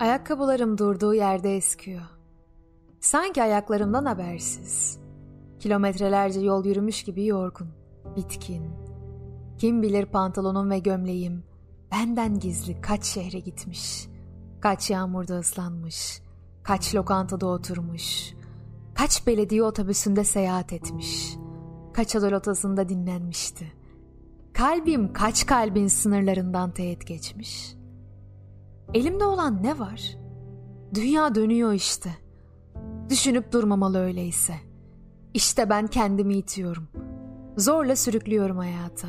Ayakkabılarım durduğu yerde eskiyor. Sanki ayaklarımdan habersiz. Kilometrelerce yol yürümüş gibi yorgun, bitkin. Kim bilir pantolonum ve gömleğim benden gizli kaç şehre gitmiş. Kaç yağmurda ıslanmış. Kaç lokantada oturmuş. Kaç belediye otobüsünde seyahat etmiş. Kaç adalotasında dinlenmişti. Kalbim kaç kalbin sınırlarından teğet geçmiş. Elimde olan ne var? Dünya dönüyor işte. Düşünüp durmamalı öyleyse. İşte ben kendimi itiyorum. Zorla sürüklüyorum hayata.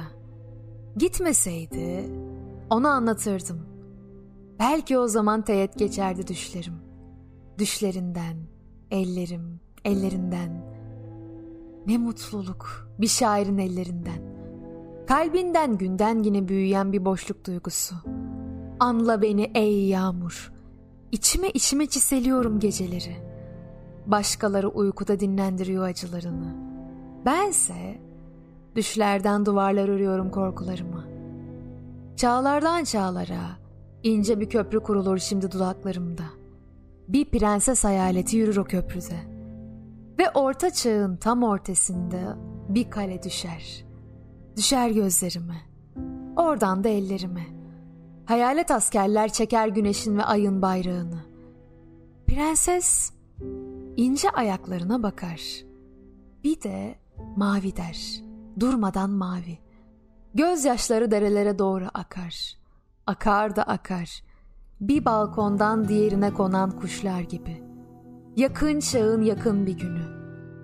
Gitmeseydi onu anlatırdım. Belki o zaman teğet geçerdi düşlerim. Düşlerinden, ellerim, ellerinden. Ne mutluluk bir şairin ellerinden. Kalbinden günden yine büyüyen bir boşluk duygusu. Anla beni ey yağmur. İçime içime çiseliyorum geceleri. Başkaları uykuda dinlendiriyor acılarını. Bense düşlerden duvarlar örüyorum korkularımı. Çağlardan çağlara ince bir köprü kurulur şimdi dudaklarımda. Bir prenses hayaleti yürür o köprüde. Ve orta çağın tam ortasında bir kale düşer. Düşer gözlerime. Oradan da ellerime. Hayalet askerler çeker güneşin ve ayın bayrağını. Prenses ince ayaklarına bakar. Bir de mavi der. Durmadan mavi. Gözyaşları derelere doğru akar. Akar da akar. Bir balkondan diğerine konan kuşlar gibi. Yakın çağın yakın bir günü.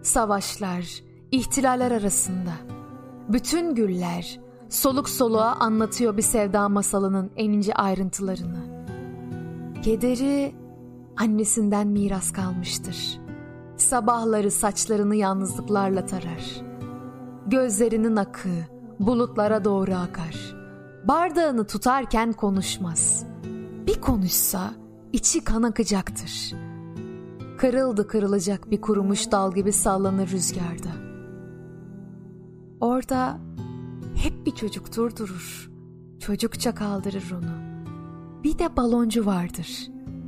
Savaşlar, ihtilaller arasında. Bütün güller soluk soluğa anlatıyor bir sevda masalının en ince ayrıntılarını. Kederi annesinden miras kalmıştır. Sabahları saçlarını yalnızlıklarla tarar. Gözlerinin akı bulutlara doğru akar. Bardağını tutarken konuşmaz. Bir konuşsa içi kan akacaktır. Kırıldı kırılacak bir kurumuş dal gibi sallanır rüzgarda. Orada hep bir çocuk durdurur. Çocukça kaldırır onu. Bir de baloncu vardır.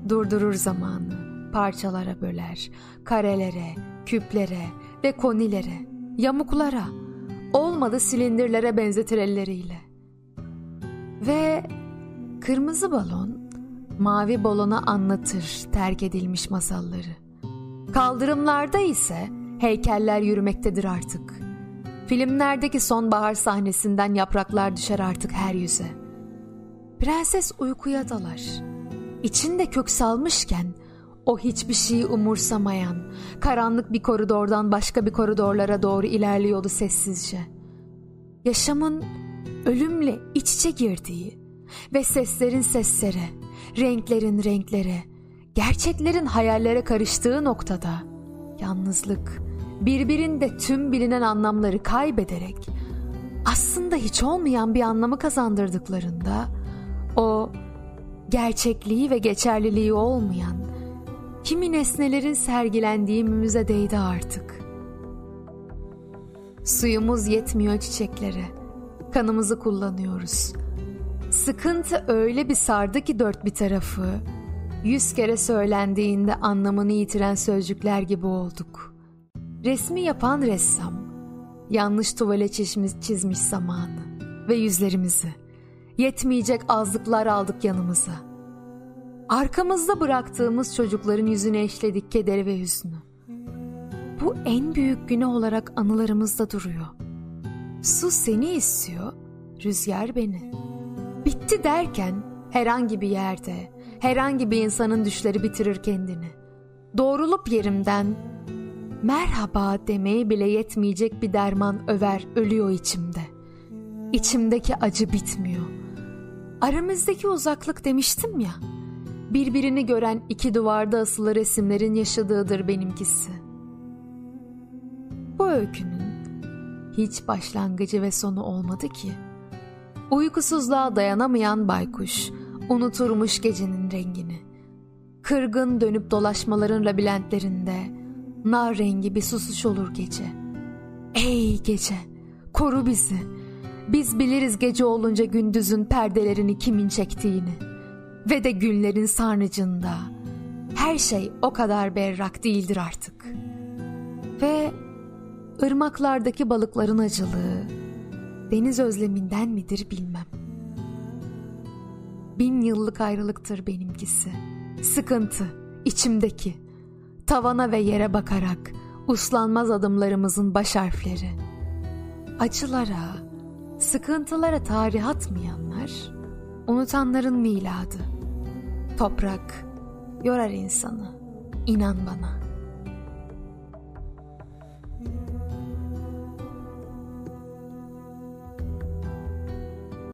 Durdurur zamanı. Parçalara böler. Karelere, küplere ve konilere, yamuklara, olmadı silindirlere benzetir elleriyle. Ve kırmızı balon mavi balona anlatır terk edilmiş masalları. Kaldırımlarda ise heykeller yürümektedir artık. Filmlerdeki sonbahar sahnesinden yapraklar düşer artık her yüze. Prenses uykuya dalar. İçinde kök salmışken o hiçbir şeyi umursamayan, karanlık bir koridordan başka bir koridorlara doğru ilerliyordu sessizce. Yaşamın ölümle iç içe girdiği ve seslerin seslere, renklerin renklere, gerçeklerin hayallere karıştığı noktada yalnızlık birbirinde tüm bilinen anlamları kaybederek aslında hiç olmayan bir anlamı kazandırdıklarında o gerçekliği ve geçerliliği olmayan kimi nesnelerin sergilendiği müzedeydi artık. Suyumuz yetmiyor çiçeklere. Kanımızı kullanıyoruz. Sıkıntı öyle bir sardı ki dört bir tarafı. Yüz kere söylendiğinde anlamını yitiren sözcükler gibi olduk. Resmi yapan ressam, yanlış tuvale çizmiş, çizmiş zamanı ve yüzlerimizi. Yetmeyecek azlıklar aldık yanımıza. Arkamızda bıraktığımız çocukların yüzüne eşledik kederi ve hüznü. Bu en büyük günah olarak anılarımızda duruyor. Su seni istiyor, rüzgar beni. Bitti derken herhangi bir yerde, herhangi bir insanın düşleri bitirir kendini. Doğrulup yerimden merhaba demeye bile yetmeyecek bir derman över ölüyor içimde. İçimdeki acı bitmiyor. Aramızdaki uzaklık demiştim ya. Birbirini gören iki duvarda asılı resimlerin yaşadığıdır benimkisi. Bu öykünün hiç başlangıcı ve sonu olmadı ki. Uykusuzluğa dayanamayan baykuş unuturmuş gecenin rengini. Kırgın dönüp dolaşmaların labirentlerinde nar rengi bir susuş olur gece. Ey gece, koru bizi. Biz biliriz gece olunca gündüzün perdelerini kimin çektiğini. ve de günlerin sarnıcında her şey o kadar berrak değildir artık. Ve ırmaklardaki balıkların acılığı deniz özleminden midir bilmem. Bin yıllık ayrılıktır benimkisi. Sıkıntı, içimdeki. Tavana ve yere bakarak uslanmaz adımlarımızın baş harfleri. Acılara, sıkıntılara tarih atmayanlar, unutanların miladı. Toprak yorar insanı, inan bana.''